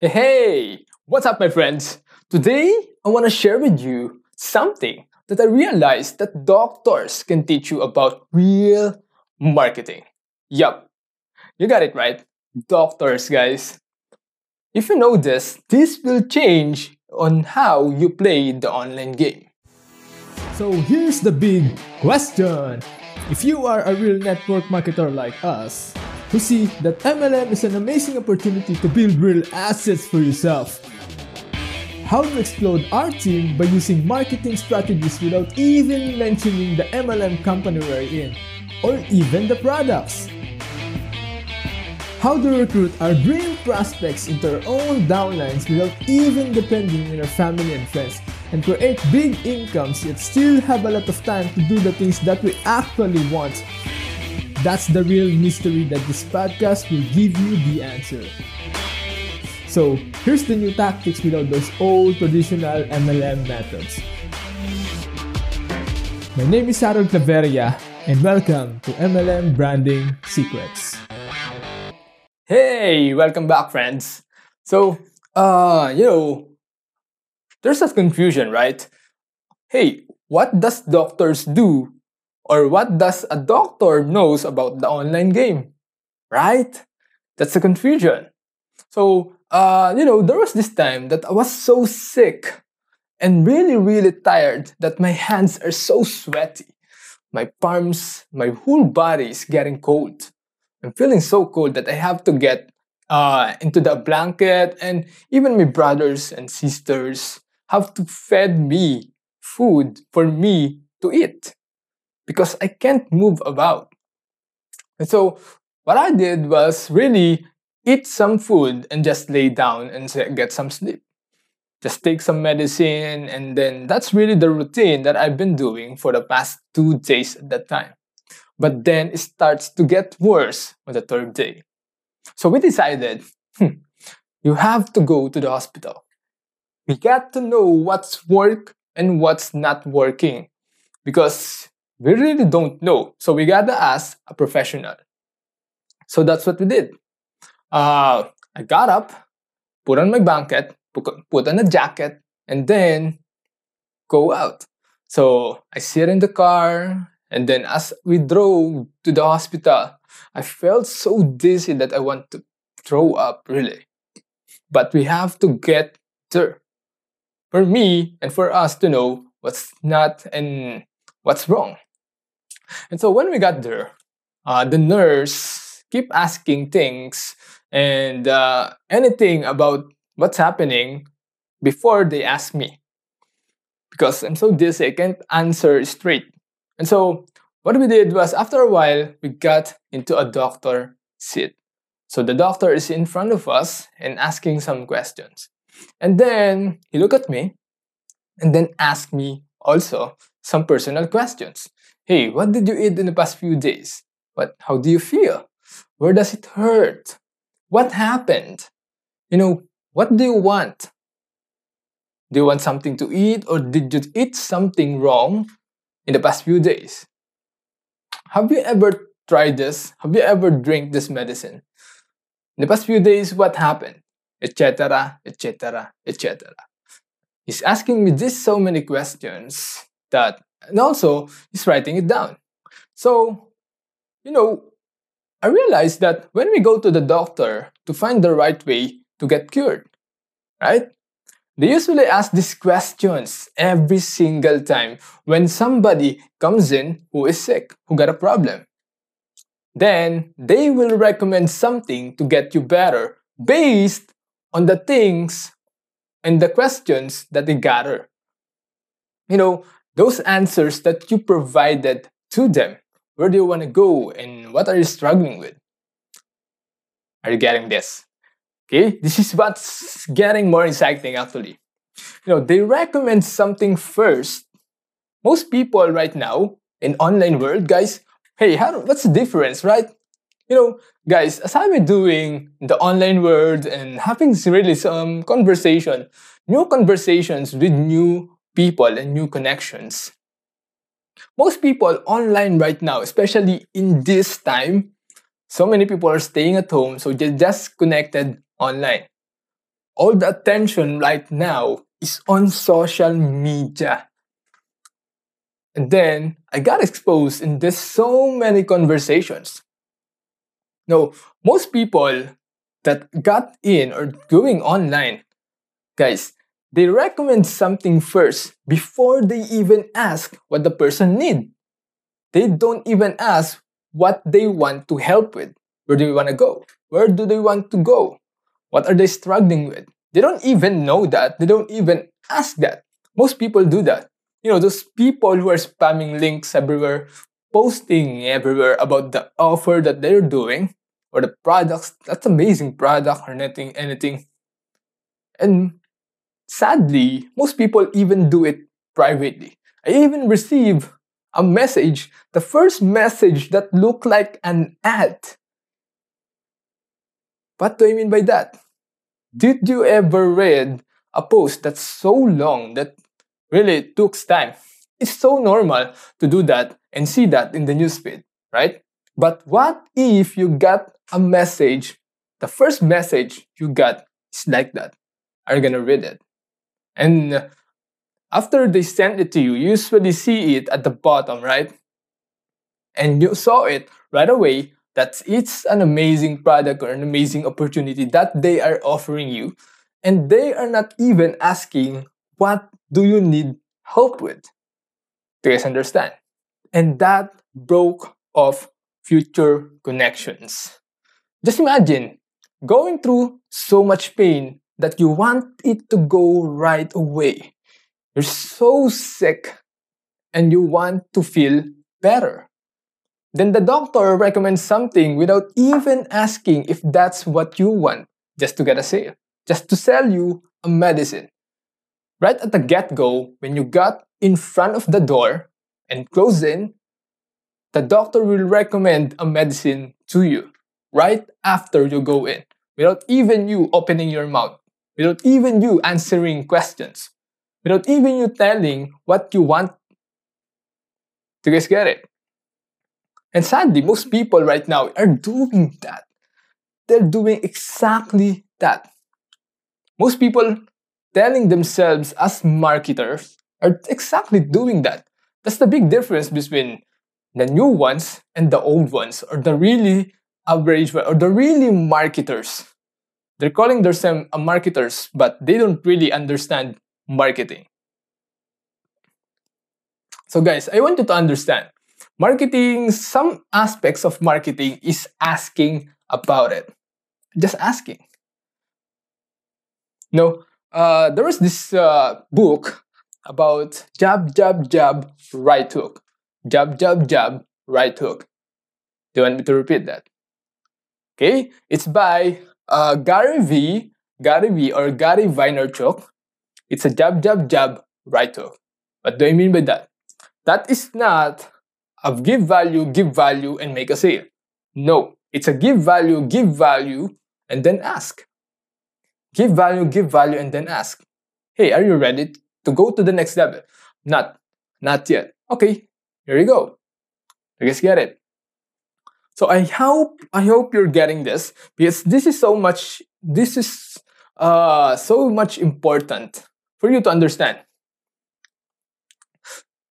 Hey, what's up, my friends? Today, I want to share with you something that I realized that doctors can teach you about real marketing. Yup, you got it right. Doctors, guys. If you know this, this will change on how you play the online game. So here's the big question. If you are a real network marketer like us, who see that MLM is an amazing opportunity to build real assets for yourself, how to explode our team by using marketing strategies without even mentioning the MLM company we're in, or even the products. How to recruit our dream prospects into our own downlines without even depending on our family and friends and create big incomes yet still have a lot of time to do the things that we actually want. That's the real mystery that this podcast will give you the answer. So, here's the new tactics without those old traditional MLM methods. My name is Harold Claveria, and welcome to MLM Branding Secrets. Hey, welcome back, friends. So, uh, you know, there's a confusion, right? Hey, what does doctors do? Or what does a doctor knows about the online game? Right? That's a confusion. So, uh, you know, there was this time that I was so sick and really, really tired that my hands are so sweaty. My palms, my whole body is getting cold. I'm feeling so cold that I have to get uh, into the blanket, and even my brothers and sisters have to fed me food for me to eat because I can't move about. And so what I did was really eat some food and just lay down and get some sleep. Just take some medicine, and then that's really the routine that I've been doing for the past two days at that time. But then it starts to get worse on the third day. So we decided, hmm, you have to go to the hospital we got to know what's work and what's not working because we really don't know. So we gotta ask a professional. So that's what we did. Uh, I got up, put on my blanket, put on a jacket, and then go out. So I sit in the car, and then as we drove to the hospital, I felt so dizzy that I want to throw up, really. But we have to get there for me and for us to know what's not and what's wrong. And so when we got there, uh, the nurse keep asking things and uh, anything about what's happening before they ask me. Because I'm so dizzy, I can't answer straight. And so what we did was after a while, we got into a doctor seat. So the doctor is in front of us and asking some questions. And then he looked at me and then asked me also some personal questions. Hey, what did you eat in the past few days? What how do you feel? Where does it hurt? What happened? You know, what do you want? Do you want something to eat or did you eat something wrong in the past few days? Have you ever tried this? Have you ever drank this medicine? In the past few days, what happened? etc., etc., etc. He's asking me this so many questions that, and also he's writing it down. So, you know, I realized that when we go to the doctor to find the right way to get cured, right? They usually ask these questions every single time when somebody comes in who is sick, who got a problem. Then they will recommend something to get you better based on the things and the questions that they gather. You know, those answers that you provided to them. Where do you want to go and what are you struggling with? Are you getting this? Okay, this is what's getting more exciting actually. You know, they recommend something first. Most people right now in online world, guys, hey, how, what's the difference, right? You know, guys, as I've been doing the online world and having really some conversation, new conversations with new people and new connections. Most people online right now, especially in this time, so many people are staying at home, so they're just connected online. all the attention right now is on social media. And then I got exposed in this so many conversations. No, most people that got in or going online, guys, they recommend something first before they even ask what the person need. They don't even ask what they want to help with. Where do they want to go? Where do they want to go? What are they struggling with? They don't even know that. They don't even ask that. Most people do that. You know, those people who are spamming links everywhere, posting everywhere about the offer that they're doing the products. That's amazing product or anything, anything. And sadly, most people even do it privately. I even receive a message, the first message that looked like an ad. What do I mean by that? Did you ever read a post that's so long that really took time? It's so normal to do that and see that in the newsfeed, right? But what if you got a message, the first message you got is like that? Are you gonna read it? And after they send it to you, you usually see it at the bottom, right? And you saw it right away that it's an amazing product or an amazing opportunity that they are offering you. And they are not even asking, what do you need help with? Do you guys understand? And that broke off future connections. Just imagine going through so much pain that you want it to go right away. You're so sick and you want to feel better. Then the doctor recommends something without even asking if that's what you want, just to get a sale, just to sell you a medicine. Right at the get go, when you got in front of the door and close in, the doctor will recommend a medicine to you right after you go in, without even you opening your mouth, without even you answering questions without even you telling what you want. Do you guys get it? And sadly, most people right now are doing that. They're doing exactly that. Most people telling themselves as marketers are exactly doing that. That's the big difference between the new ones and the old ones, or the really average or the really marketers. They're calling themselves marketers, but they don't really understand marketing. So, guys, I want you to understand marketing, some aspects of marketing is asking about it. Just asking. No, uh, there was this uh, book about jab, jab, jab, right hook. Jab, jab, jab, right hook. Do you want me to repeat that? Okay, it's by uh, Gary V. Gary V. or Gary Vaynerchuk. It's a jab, jab, jab, right hook. What do I mean by that? That is not a give value, give value, and make a sale. No, it's a give value, give value, and then ask. Give value, give value, and then ask. Hey, are you ready to go to the next level? Not, not yet. Okay, here you go. You guys get it. So I hope I hope you're getting this because this is so much. This is uh, so much important for you to understand.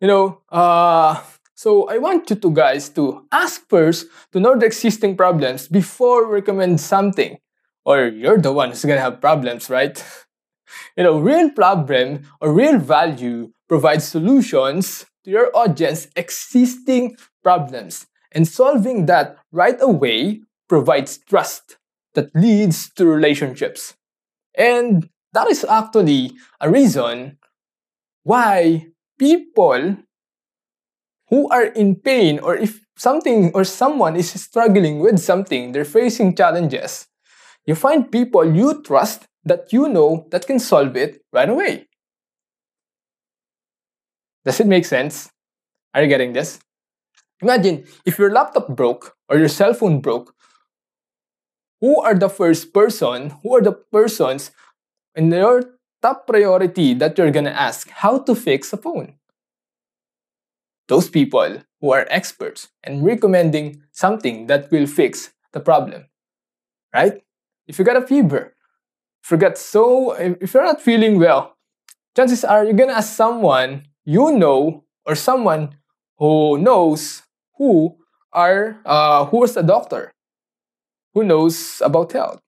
You know, uh, so I want you to guys to ask first to know the existing problems before recommend something. Or you're the one who's gonna have problems, right? You know, real problem or real value provides solutions to your audience existing problems. And solving that right away provides trust that leads to relationships. And that is actually a reason why people who are in pain or if something or someone is struggling with something, they're facing challenges, you find people you trust that you know that can solve it right away. Does it make sense? Are you getting this? Imagine if your laptop broke or your cell phone broke, who are the first person, who are the persons in your top priority that you're gonna ask how to fix a phone. Those people who are experts and recommending something that will fix the problem. Right? If you got a fever, forget so if you're not feeling well, chances are you're gonna ask someone you know or someone who knows who are uh, who is a doctor, who knows about health,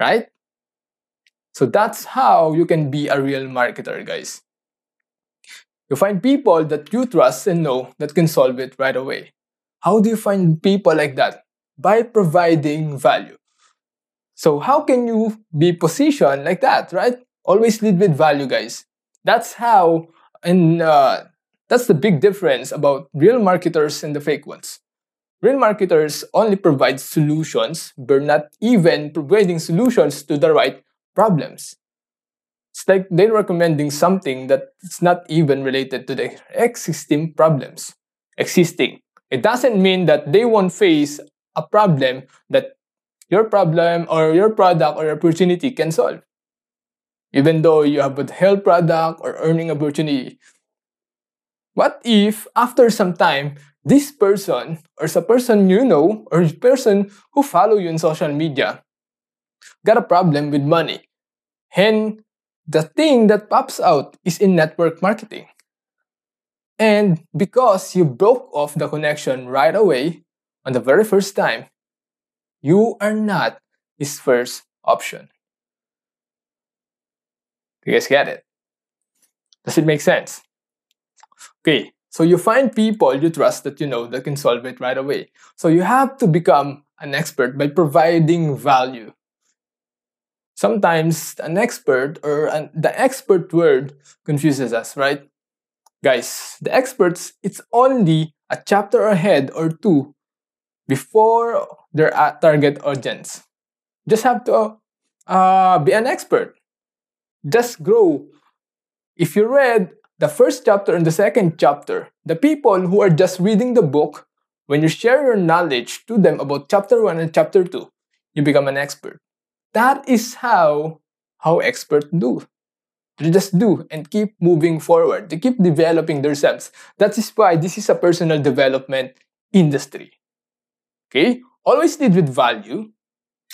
right? So that's how you can be a real marketer, guys. You find people that you trust and know that can solve it right away. How do you find people like that? By providing value. So, how can you be positioned like that, right? Always lead with value, guys. That's how, and uh, that's the big difference about real marketers and the fake ones. Real marketers only provide solutions, but not even providing solutions to the right problems. It's like they're recommending something that is not even related to the existing problems. Existing. It doesn't mean that they won't face a problem that your problem or your product or your opportunity can solve. Even though you have a health product or earning opportunity. What if after some time, this person or the person you know or the person who follow you in social media got a problem with money. And the thing that pops out is in network marketing. And because you broke off the connection right away on the very first time, you are not his first option. You guys get it? Does it make sense? Okay, so you find people you trust that you know that can solve it right away. So you have to become an expert by providing value. Sometimes an expert or an, the expert word confuses us, right? Guys, the experts, it's only a chapter ahead or two before their target audience. Just have to uh, be an expert. Just grow. If you read the first chapter and the second chapter, the people who are just reading the book, when you share your knowledge to them about chapter 1 and chapter 2, you become an expert. That is how how experts do. They just do and keep moving forward. They keep developing themselves. That is why this is a personal development industry. Okay? Always lead with value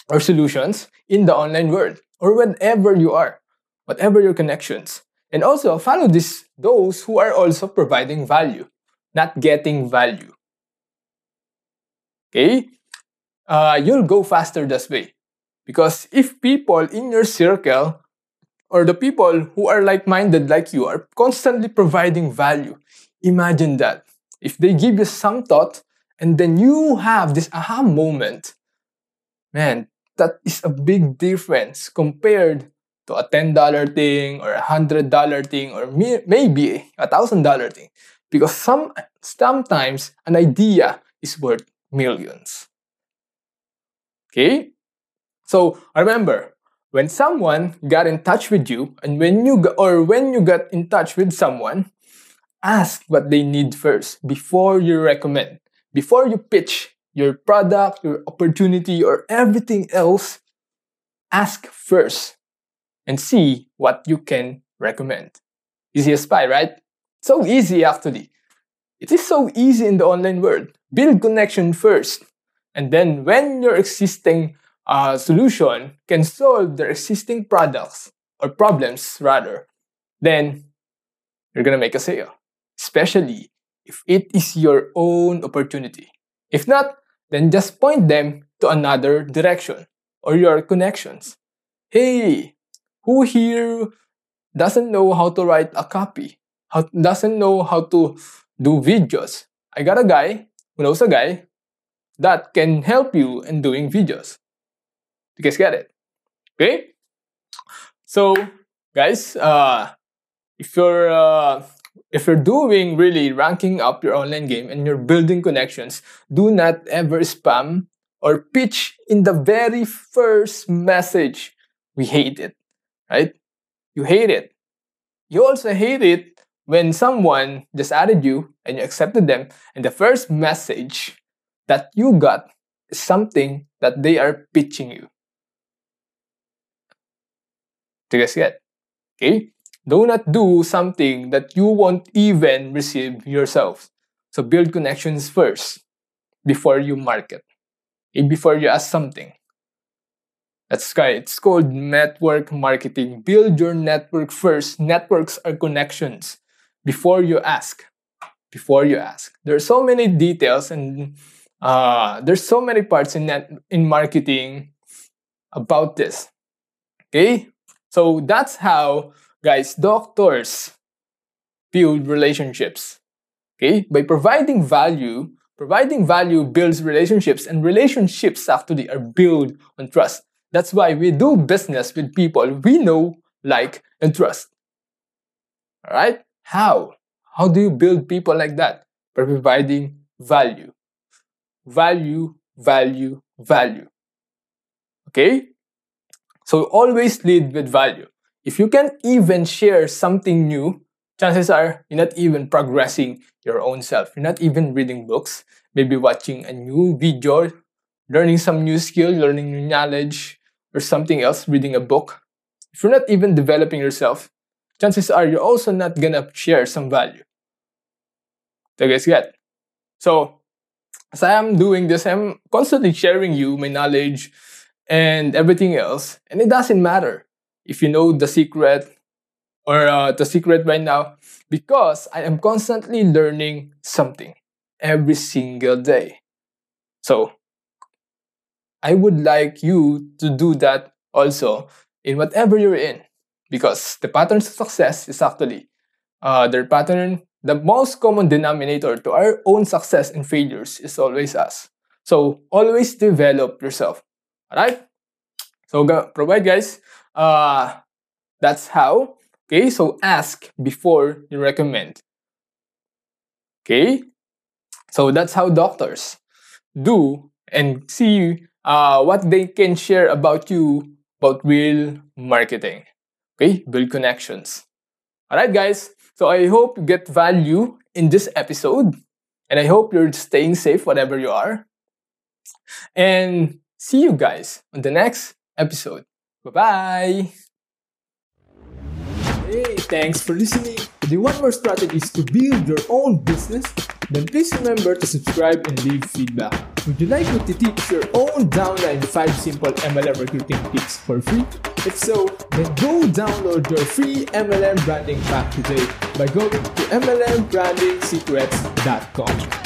or solutions in the online world or wherever you are, whatever your connections. And also follow this those who are also providing value, not getting value. Okay? Uh, you'll go faster this way. Because if people in your circle or the people who are like minded like you are constantly providing value, imagine that. If they give you some thought and then you have this aha moment, man, that is a big difference compared to a $10 thing or a $100 thing or maybe a $1,000 thing. Because some, sometimes an idea is worth millions. Okay? So remember, when someone got in touch with you and when you or when you got in touch with someone, ask what they need first before you recommend. Before you pitch your product, your opportunity, or everything else, ask first and see what you can recommend. Easy as pie, right? So easy actually. It is so easy in the online world. Build connection first. And then when your existing uh, solution can solve their existing products or problems rather, then you're gonna make a sale. Especially if it is your own opportunity. If not, then just point them to another direction or your connections. Hey, who here doesn't know how to write a copy? How doesn't know how to do videos? I got a guy who knows a guy that can help you in doing videos. You guys get it? Okay? So, guys, uh, if you're uh, if you're doing really ranking up your online game and you're building connections, do not ever spam or pitch in the very first message. We hate it, right? You hate it. You also hate it when someone just added you and you accepted them, and the first message that you got is something that they are pitching you. Do you guys get? Okay? Do not do something that you won't even receive yourself. So build connections first before you market, before you ask something. That's right. It's called network marketing. Build your network first. Networks are connections. Before you ask, before you ask. There are so many details and uh, there's so many parts in net in marketing about this. Okay, so that's how guys doctors build relationships. Okay, by providing value, providing value builds relationships, and relationships actually are built on trust. That's why we do business with people we know, like, and trust. All right, how? How do you build people like that? By providing value. Value, value, value. Okay? So always lead with value. If you can even share something new, chances are you're not even progressing your own self. You're not even reading books, maybe watching a new video, learning some new skill, learning new knowledge, or something else, reading a book. If you're not even developing yourself, chances are you're also not gonna share some value. Do you guys get? So, as I am doing this, I'm constantly sharing you my knowledge and everything else, and it doesn't matter if you know the secret or uh, the secret right now because I am constantly learning something every single day. So, I would like you to do that also in whatever you're in because the pattern of success is actually uh, their pattern the most common denominator to our own success and failures is always us. So always develop yourself all right so go, provide guys. Uh, that's how okay? So ask before you recommend okay? So that's how doctors do and see uh, what they can share about you about real marketing okay build connections all right guys so i hope you get value in this episode and i hope you're staying safe whatever you are and see you guys on the next episode bye bye Hey, thanks for listening. Do you want more strategies to build your own business? Then please remember to subscribe and leave feedback. Would you like me to teach your own downline 5 simple MLM recruiting tips for free? If so, then go download your free MLM branding pack today by going to MLMBrandingSecrets.com.